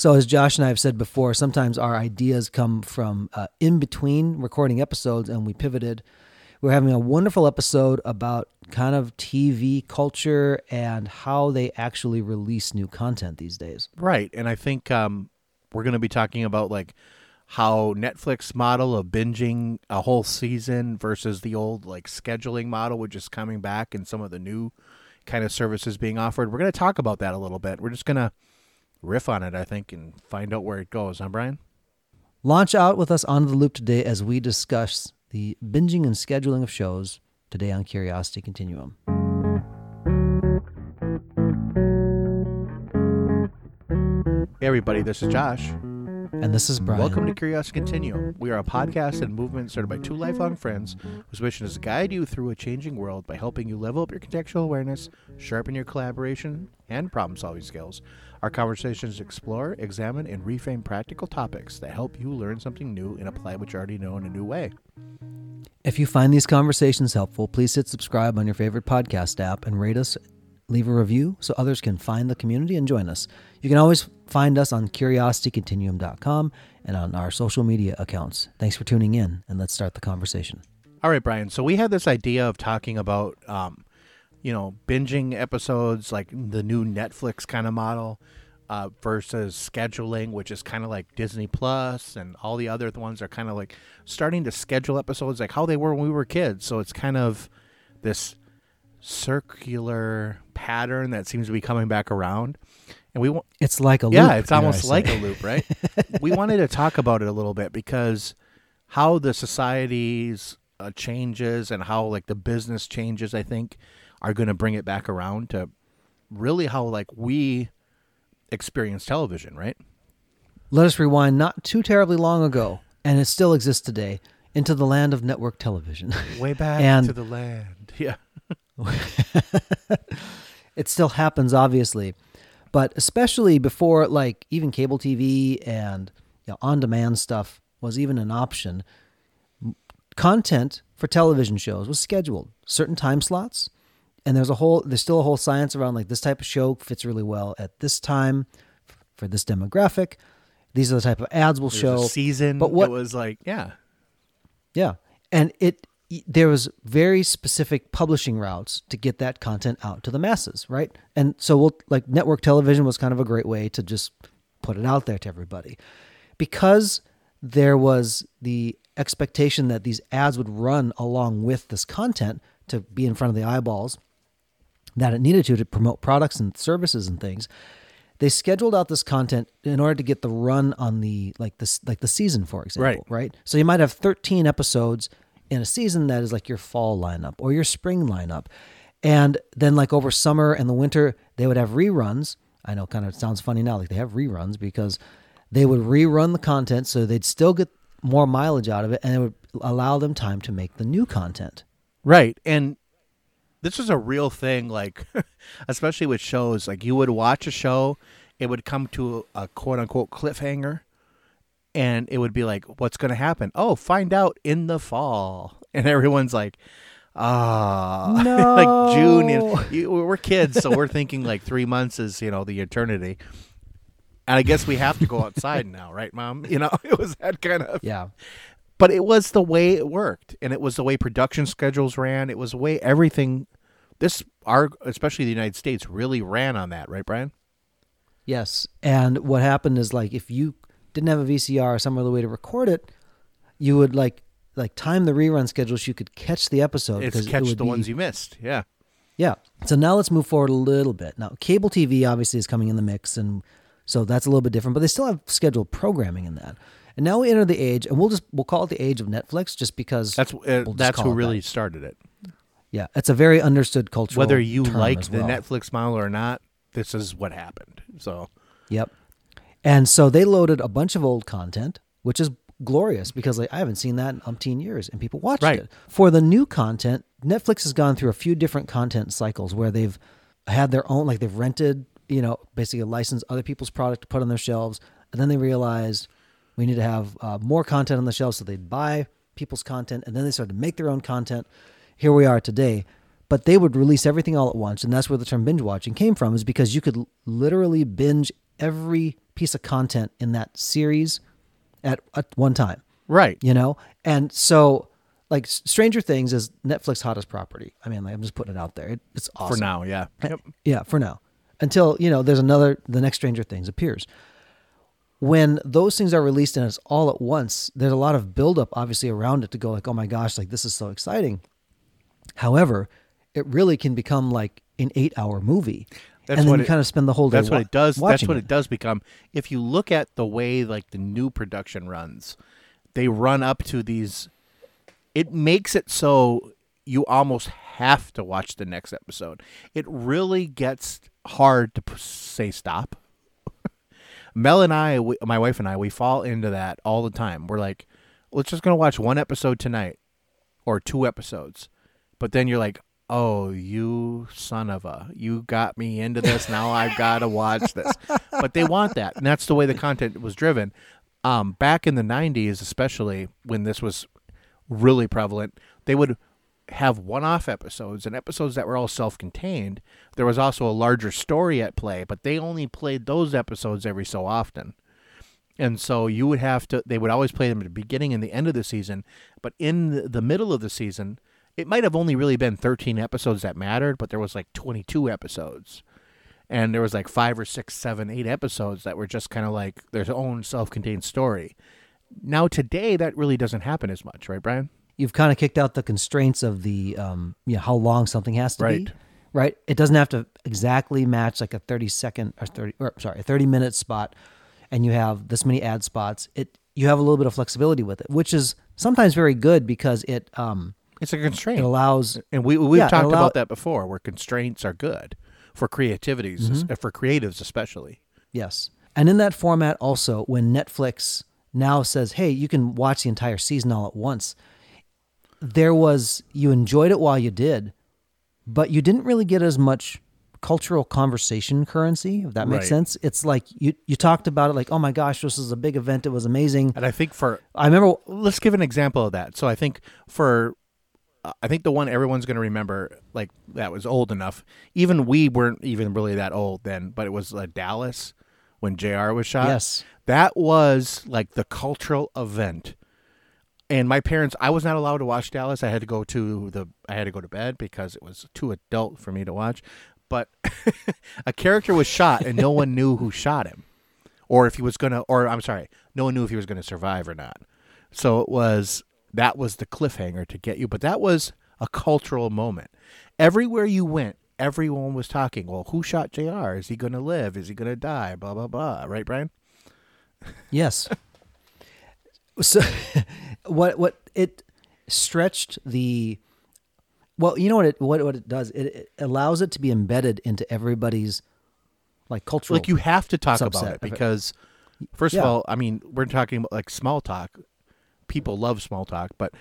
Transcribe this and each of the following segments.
So, as Josh and I have said before, sometimes our ideas come from uh, in between recording episodes and we pivoted. We're having a wonderful episode about kind of TV culture and how they actually release new content these days. Right. And I think um, we're going to be talking about like how Netflix model of binging a whole season versus the old like scheduling model, which is coming back and some of the new kind of services being offered. We're going to talk about that a little bit. We're just going to riff on it, I think, and find out where it goes, huh, Brian? Launch out with us onto the loop today as we discuss the binging and scheduling of shows today on Curiosity Continuum. Hey, everybody, this is Josh. And this is Brian. Welcome to Curiosity Continuum. We are a podcast and movement started by two lifelong friends whose mission is to guide you through a changing world by helping you level up your contextual awareness, sharpen your collaboration and problem solving skills. Our conversations explore, examine, and reframe practical topics that help you learn something new and apply what you already know in a new way. If you find these conversations helpful, please hit subscribe on your favorite podcast app and rate us. Leave a review so others can find the community and join us. You can always find us on curiositycontinuum.com and on our social media accounts. Thanks for tuning in, and let's start the conversation. All right, Brian. So we had this idea of talking about, um, you know, binging episodes, like the new Netflix kind of model, uh, versus scheduling, which is kind of like Disney Plus, and all the other ones are kind of like starting to schedule episodes like how they were when we were kids. So it's kind of this circular pattern that seems to be coming back around. And we want It's like a loop. yeah, it's almost like a loop, right? we wanted to talk about it a little bit because how the society's uh, changes and how like the business changes, I think, are going to bring it back around to really how like we experience television, right? Let us rewind not too terribly long ago, and it still exists today, into the land of network television. Way back And- to the land. Yeah. it still happens, obviously, but especially before like even cable TV and you know, on-demand stuff was even an option. Content for television shows was scheduled certain time slots, and there's a whole there's still a whole science around like this type of show fits really well at this time for this demographic. These are the type of ads we'll There's show. season. but what it was like, yeah. Yeah. And it there was very specific publishing routes to get that content out to the masses, right? And so we'll like network television was kind of a great way to just put it out there to everybody. Because there was the expectation that these ads would run along with this content to be in front of the eyeballs that it needed to to promote products and services and things they scheduled out this content in order to get the run on the like this like the season for example Right. right so you might have 13 episodes in a season that is like your fall lineup or your spring lineup and then like over summer and the winter they would have reruns i know kind of sounds funny now like they have reruns because they would rerun the content so they'd still get more mileage out of it and it would allow them time to make the new content Right. And this was a real thing, like, especially with shows. Like, you would watch a show, it would come to a quote unquote cliffhanger, and it would be like, what's going to happen? Oh, find out in the fall. And everyone's like, ah, like June. Know, you, we're kids, so we're thinking like three months is, you know, the eternity. And I guess we have to go outside now, right, Mom? You know, it was that kind of yeah but it was the way it worked and it was the way production schedules ran it was the way everything this our especially the united states really ran on that right brian Yes. And what happened is like if you didn't have a VCR or some other way to record it, you would like like time the rerun schedule so you could catch the episode. it's because it catch would the be- ones you missed yeah Yeah. So now let's move forward a little bit. Now cable TV obviously is coming in the mix and so that's a little bit different, but they still have scheduled programming in that. And now we enter the age and we'll just we'll call it the age of Netflix just because that's uh, just that's who really that. started it Yeah, it's a very understood cultural whether you like the well. netflix model or not this is what happened so Yep. And so they loaded a bunch of old content, which is glorious because like I haven't seen that in umpteen years and people watched Right. it. For the new content, Netflix has gone through a few different content cycles where they've had their own like they've rented, you know, basically licensed other people's product to put on their shelves, and then they realized we need to have uh, more content on the shelves, so they'd buy people's content, and then they started to make their own content. Here we are today. But they would release everything all at once, and that's where the term binge watching came from, is because you could literally binge every piece of content in that series at, at one time Right. you know and so like stranger things is netflix hottest property i mean like, i'm just putting it out there it, it's awesome For now, yeah. Yep. yeah for now until you know there's another the next stranger things appears when those things are released and it's all at once there's a lot of buildup obviously around it to go like oh my gosh like this is so exciting however it really can become like an eight hour movie That's and then you it- kind of spend the whole day That's what it does. That's what it does become. If you look at the way like the new production runs, they run up to these. It makes it so you almost have to watch the next episode. It really gets hard to p- say stop. Mel and I, we, my wife and I, we fall into that all the time. We're like, let's just gonna watch one episode tonight, or two episodes, but then you're like, oh, you son of a, you got me into this. Now I've got to watch this. But they want that, and that's the way the content was driven. Um, back in the '90s, especially when this was really prevalent, they would have one-off episodes and episodes that were all self-contained. There was also a larger story at play, but they only played those episodes every so often. And so you would have to they would always play them at the beginning and the end of the season, but in the- middle of the season, it might have only really been 13 episodes that mattered, but there was like 22 episodes. And there was like 5 or six, seven, eight episodes that were just kind of like their own self-contained story. Now today that really doesn't happen as much, right, Brian? You've kind of kicked out the constraints of the um you know how long something has to Right. be right it doesn't have to exactly match like a 30 second or 30 or sorry a 30 minute spot and you have this many ad spots it you have a little bit of flexibility with it which is sometimes very good because it um It's a constraint. it allows And we we've Yeah, talked allow- about that before, where constraints are good for creativities, Mm-hmm. uh, for creatives especially. Yes. And in that format, also, when Netflix now says, hey, you can watch the entire season all at once, there was, you enjoyed it while you did, but you didn't really get as much cultural conversation currency, if that makes Right. sense. It's like you, you talked about it like, oh my gosh, this is a big event. It was amazing. And I think for I remember, let's give an example of that. So I think for uh, I think the one everyone's going to remember like that was old enough. Even we weren't even really that old then, but it was uh, Dallas when JR was shot. Yes. That was like the cultural event. And my parents, I was not allowed to watch Dallas. I had to go to the, I had to go to bed because it was too adult for me to watch. But a character was shot, and no one knew who shot him, or if he was gonna, or I'm sorry, no one knew if he was gonna survive or not. So it was that was the cliffhanger to get you. But that was a cultural moment. Everywhere you went, everyone was talking. Well, who shot Jr? Is he gonna live? Is he gonna die? Blah blah blah. Right, Brian? Yes. so what what it stretched the well, you know what it what what it does? It, it allows it to be embedded into everybody's like cultural like you have to talk about it of it. because first Yeah. of all i mean we're talking about like small talk people love small talk but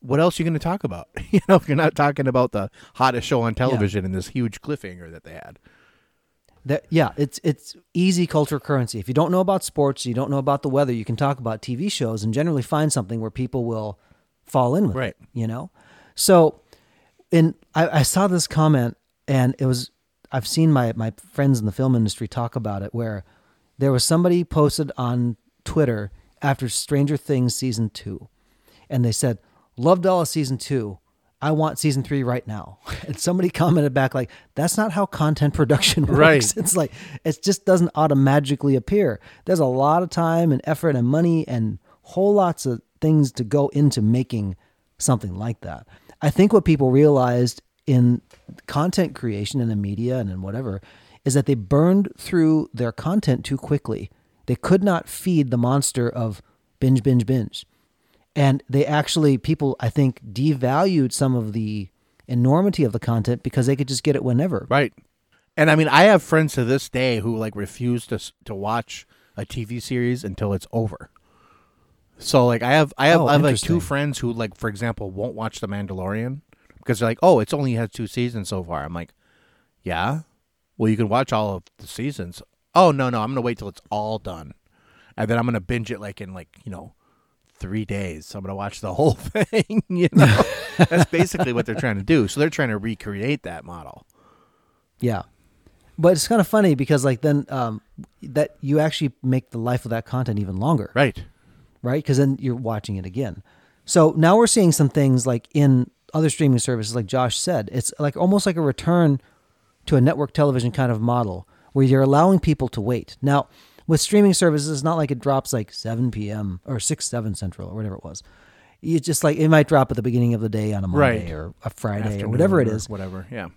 what else are you going to talk about you know if you're not talking about the hottest show on television and this huge cliffhanger that they had That yeah, it's it's easy culture currency. If you don't know about sports, you don't know about the weather, you can talk about TV shows and generally find something where people will fall in with Right. it. You know, so and I, I saw this comment and it was I've seen my my friends in the film industry talk about it where there was somebody posted on Twitter after Stranger Things season two, and they said, "Love Dallas season two. I want season three right now." And somebody commented back like, "That's not how content production works. Right. It's like it just doesn't automatically appear. There's a lot of time and effort and money and whole lots of things to go into making something like that. I think what people realized in content creation and in media and in whatever is that they burned through their content too quickly. They could not feed the monster of binge, binge, binge. And they actually, people, I think, devalued some of the enormity of the content because they could just get it whenever. right. And i mean i have friends to this day who like refuse to to watch a tv series until it's over. So like i have i have, Oh, I have like two friends who like for example won't watch the mandalorian because they're like oh it's only has two seasons so far. I'm like yeah? Well you can watch all of the seasons. Oh no no i'm gonna wait till it's all done. And then i'm gonna binge it like in like you know three days so i'm gonna watch the whole thing you know that's basically what they're trying to do so they're trying to recreate that model Yeah. But it's kind of funny because like then um, that you actually make the life of that content even longer, Right. right? Because then you're watching it again. So now we're seeing some things like in other streaming services, like Josh said, it's like almost like a return to a network television kind of model where you're allowing people to wait. Now, with streaming services, it's not like it drops like 7 p.m. or 6, 7 central or whatever it was. You just like it might drop at the beginning of the day on a Monday Right. or a Friday or whatever it is. Whatever. Yeah.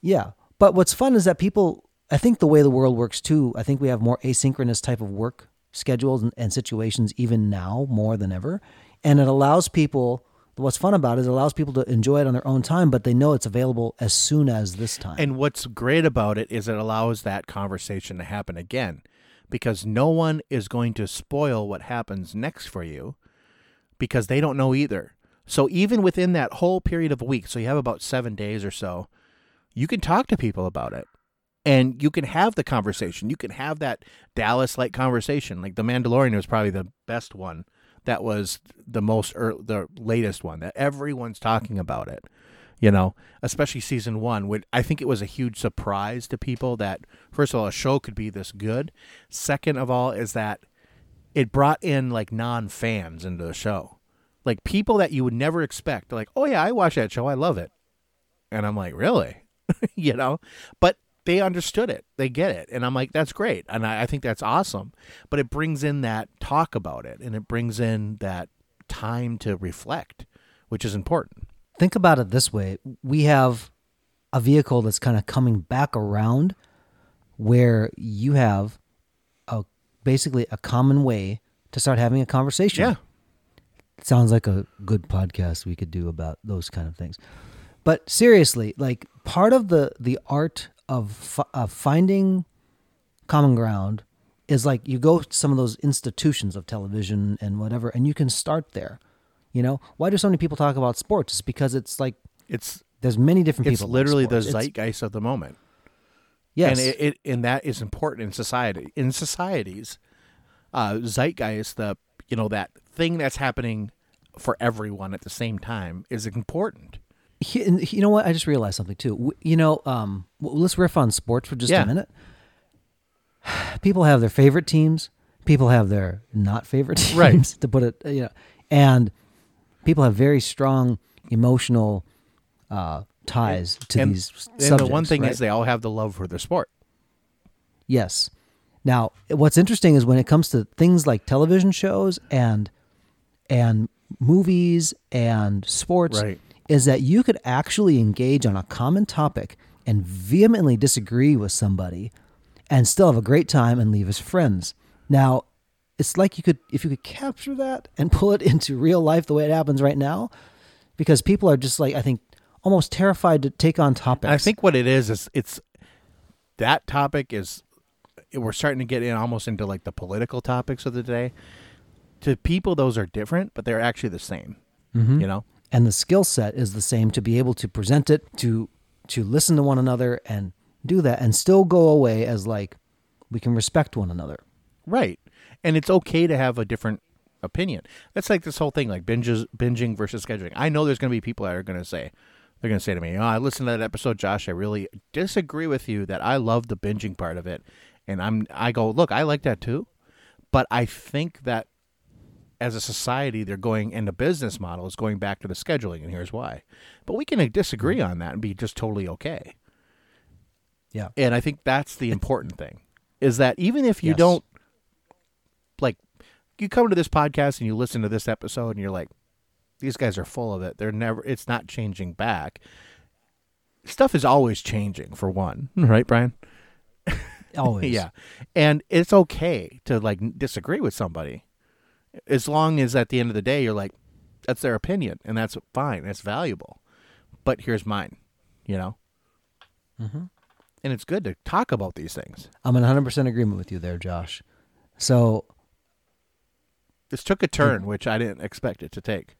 Yeah. But what's fun is that people, I think the way the world works too, I think we have more asynchronous type of work schedules and, and situations even now more than ever. And it allows people, what's fun about it is it allows people to enjoy it on their own time, but they know it's available as soon as this time. And what's great about it is it allows that conversation to happen again because no one is going to spoil what happens next for you because they don't know either. So even within that whole period of a week, so you have about 7 days or so, you can talk to people about it. And you can have the conversation. You can have that Dallas like conversation. Like The Mandalorian was probably the best one. That was the most ear the latest one that everyone's talking about it you know, especially season one. Would I think it was a huge surprise to people that first of all a show could be this good. Second of all is that it brought in like non fans into the show, like people that you would never expect. Like, oh yeah, I watch that show, I love it, and I'm like, really, you know, but they understood it, they get it, and I'm like, that's great, and I, I think that's awesome. But it brings in that talk about it, and it brings in that time to reflect, which is important. Think about it this way. We have a vehicle that's kind of coming back around where you have a basically a common way to start having a conversation. Yeah. sounds like a good podcast we could do about those kind of things. But seriously like part of the the art of, fi- of finding common ground is like you go to some of those institutions of television and whatever and you can start there you know why do so many people talk about sports it's because it's like It's there's many different it's people like literally the sports. It's- zeitgeist of the moment. yes and it, it and that is important in society. In societies, uh, zeitgeist, the you know that thing that's happening for everyone at the same time is important. He- you know what? I just realized something too. You know, um, let's riff on sports for just Yeah. a minute. People have their favorite teams. People have their not favorite teams. Right. To put it, you know, and people have very strong emotional uh, ties to and, these and subjects. the one thing right? is they all have the love for their sport. Yes. Now, what's interesting is when it comes to things like television shows and and movies and sports Right. is that you could actually engage on a common topic and vehemently disagree with somebody and still have a great time and leave as friends. Now, it's like you could if you could capture that and pull it into real life the way it happens right now because people are just like I think almost terrified to take on topics. I think what it is is it's that topic is we're starting to get in almost into like the political topics of the day. To people, those are different, but they're actually the same. Mm-hmm. You know, and the skill set is the same to be able to present it to to listen to one another and do that and still go away as like we can respect one another Right. And it's okay to have a different opinion. That's like this whole thing, like binges, binging versus scheduling. I know there's going to be people that are going to say, they're going to say to me, oh, I listened to that episode, Josh. I really disagree with you that I love the binging part of it. And I'm, I go, look, I like that too. But I think that as a society, they're going, and the business model is going back to the scheduling. And here's why. But we can disagree mm-hmm. on that and be just totally okay. yeah And I think that's the important thing is that even if you Yes. don't you come to this podcast and you listen to this episode and you're like these guys are full of it. They're never it's not changing back. Stuff is always changing for one, right, Brian? always Yeah. And it's okay to like disagree with somebody. As long as at the end of the day you're like that's their opinion and that's fine. That's valuable. But here's mine, you know? Mhm. And it's good to talk about these things. i'm in 100% agreement with you there josh so This took a turn which I didn't expect it to take.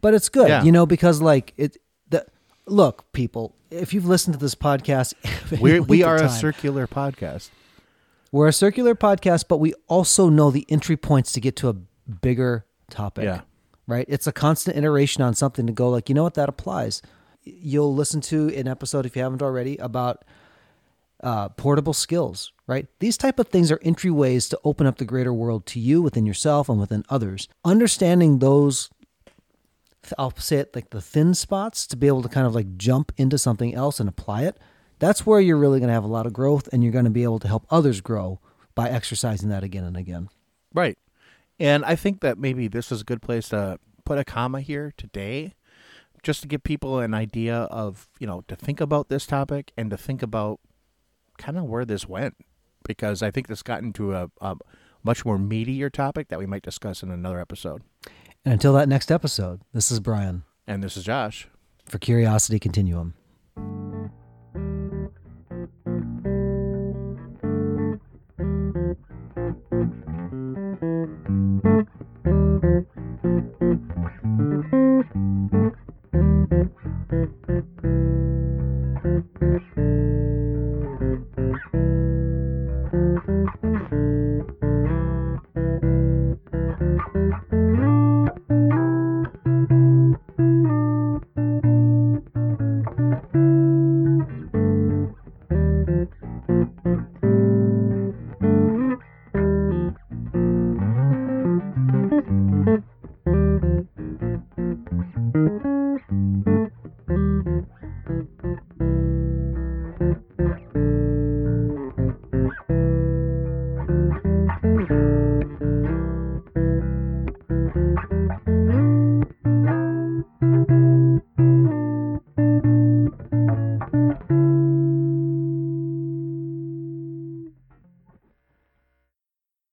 but it's good Yeah. you know because like it the look people if you've listened to this podcast We any we are of a circular podcast. we're a circular podcast but we also know the entry points to get to a bigger topic Yeah. right? It's a constant iteration on something to go like, you know what, that applies. You'll listen to an episode if you haven't already about uh, portable skills, right? These type of things are entryways to open up the greater world to you within yourself and within others. Understanding those, I'll say it like the thin spots to be able to kind of like jump into something else and apply it. That's where you're really going to have a lot of growth and you're going to be able to help others grow by exercising that again and again. Right. And I think that maybe this is a good place to put a comma here today just to give people an idea of, you know, to think about this topic and to think about kind of where this went because I think this got into a, a much more meatier topic that we might discuss in another episode. And until that next episode, this is Brian. And this is Josh. For Curiosity Continuum.